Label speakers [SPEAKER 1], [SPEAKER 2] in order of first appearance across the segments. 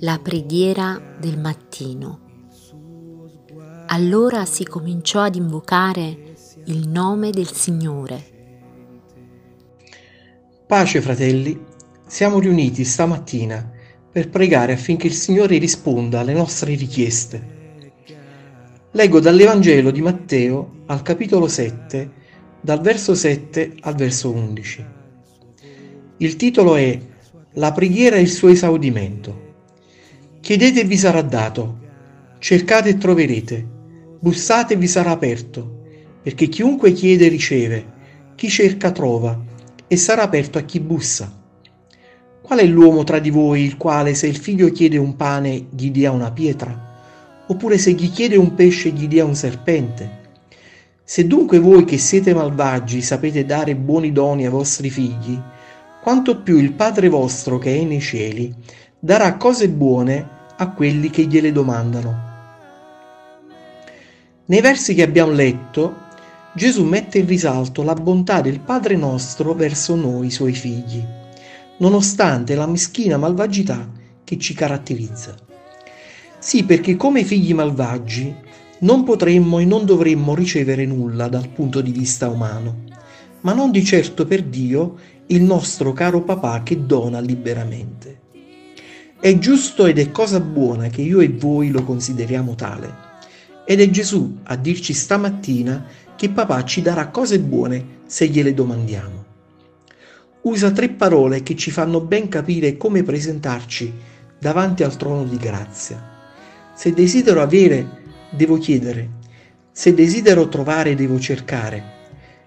[SPEAKER 1] la preghiera del mattino. Allora si cominciò ad invocare il nome del Signore.
[SPEAKER 2] Pace fratelli, siamo riuniti stamattina per pregare affinché il Signore risponda alle nostre richieste. Leggo dall'Evangelo di Matteo al capitolo 7, dal verso 7 al verso 11. Il titolo è La preghiera e il suo esaudimento. Chiedete e vi sarà dato, cercate e troverete, bussate e vi sarà aperto, perché chiunque chiede riceve, chi cerca trova, e sarà aperto a chi bussa. Qual è l'uomo tra di voi il quale se il figlio chiede un pane gli dia una pietra? Oppure se gli chiede un pesce gli dia un serpente? Se dunque voi che siete malvagi sapete dare buoni doni ai vostri figli, quanto più il Padre vostro che è nei cieli darà cose buone a quelli che gliele domandano. Nei versi che abbiamo letto, Gesù mette in risalto la bontà del Padre nostro verso noi, suoi figli, nonostante la meschina malvagità che ci caratterizza. Sì, perché come figli malvagi non potremmo e non dovremmo ricevere nulla dal punto di vista umano, ma non di certo per Dio, il nostro caro papà che dona liberamente. È giusto ed è cosa buona che io e voi lo consideriamo tale. Ed è Gesù a dirci stamattina che papà ci darà cose buone se gliele domandiamo. Usa tre parole che ci fanno ben capire come presentarci davanti al trono di grazia. Se desidero avere, devo chiedere. Se desidero trovare, devo cercare.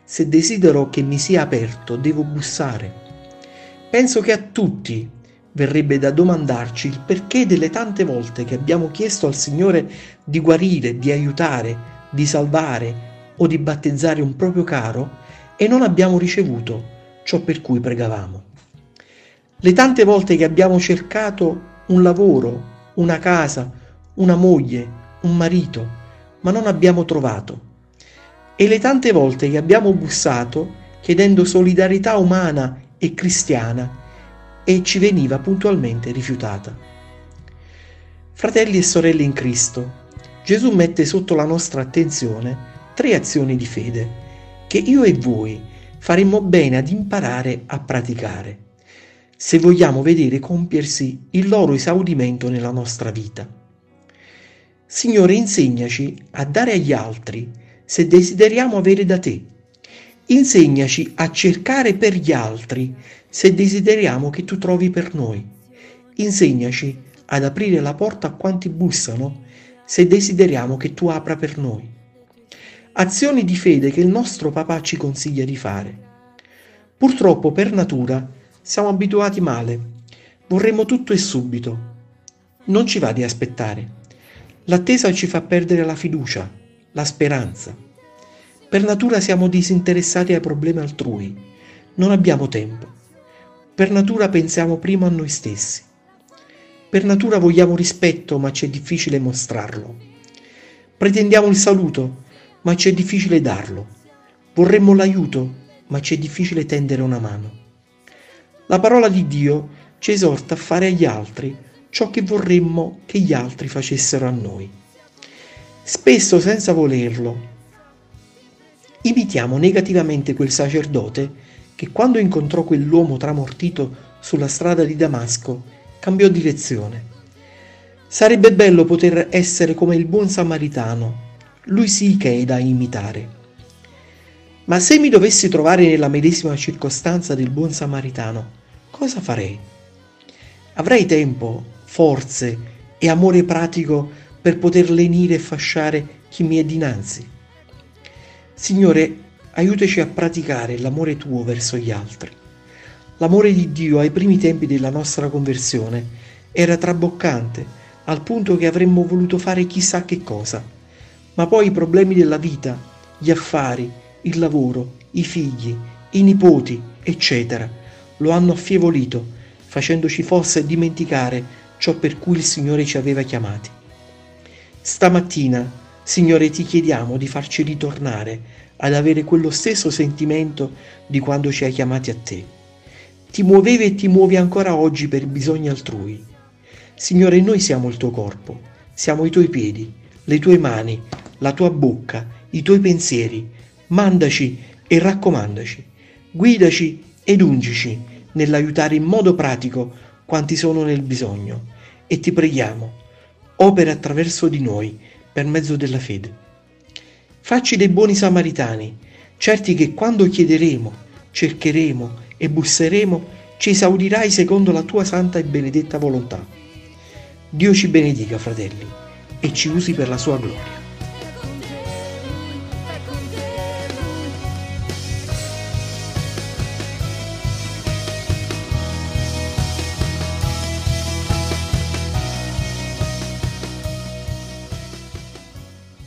[SPEAKER 2] Se desidero che mi sia aperto, devo bussare. Penso che a tutti verrebbe da domandarci il perché delle tante volte che abbiamo chiesto al Signore di guarire, di aiutare, di salvare o di battezzare un proprio caro e non abbiamo ricevuto ciò per cui pregavamo. Le tante volte che abbiamo cercato un lavoro, una casa, una moglie, un marito, ma non abbiamo trovato. E le tante volte che abbiamo bussato chiedendo solidarietà umana e cristiana e ci veniva puntualmente rifiutata. Fratelli e sorelle in Cristo, Gesù mette sotto la nostra attenzione tre azioni di fede che io e voi faremmo bene ad imparare a praticare se vogliamo vedere compiersi il loro esaudimento nella nostra vita. Signore, insegnaci a dare agli altri se desideriamo avere da te. Insegnaci a cercare per gli altri se desideriamo che tu trovi per noi. Insegnaci ad aprire la porta a quanti bussano, se desideriamo che tu apra per noi. Azioni di fede che il nostro papà ci consiglia di fare. Purtroppo per natura siamo abituati male, vorremmo tutto e subito. Non ci va di aspettare. L'attesa ci fa perdere la fiducia, la speranza. Per natura siamo disinteressati ai problemi altrui, non abbiamo tempo. Per natura pensiamo prima a noi stessi. Per natura vogliamo rispetto, ma c'è difficile mostrarlo. Pretendiamo il saluto, ma c'è difficile darlo. Vorremmo l'aiuto, ma c'è difficile tendere una mano. La parola di Dio ci esorta a fare agli altri ciò che vorremmo che gli altri facessero a noi. Spesso senza volerlo, imitiamo negativamente quel sacerdote che quando incontrò quell'uomo tramortito sulla strada di Damasco cambiò direzione. Sarebbe bello poter essere come il buon samaritano, lui sì che è da imitare. Ma se mi dovessi trovare nella medesima circostanza del buon samaritano, cosa farei? Avrei tempo, forze e amore pratico per poter lenire e fasciare chi mi è dinanzi? Signore, aiutaci a praticare l'amore tuo verso gli altri. L'amore di Dio ai primi tempi della nostra conversione era traboccante, al punto che avremmo voluto fare chissà che cosa. Ma poi i problemi della vita, gli affari, il lavoro, i figli, i nipoti, eccetera, lo hanno affievolito, facendoci forse dimenticare ciò per cui il Signore ci aveva chiamati. Stamattina, Signore, ti chiediamo di farci ritornare ad avere quello stesso sentimento di quando ci hai chiamati a te. Ti muovevi e ti muovi ancora oggi per bisogni altrui. Signore, noi siamo il tuo corpo, siamo i tuoi piedi, le tue mani, la tua bocca, i tuoi pensieri. Mandaci e raccomandaci, guidaci ed ungici nell'aiutare in modo pratico quanti sono nel bisogno. E ti preghiamo, opera attraverso di noi per mezzo della fede. Facci dei buoni samaritani, certi che quando chiederemo, cercheremo e busseremo, ci esaudirai secondo la tua santa e benedetta volontà. Dio ci benedica, fratelli, e ci usi per la sua gloria.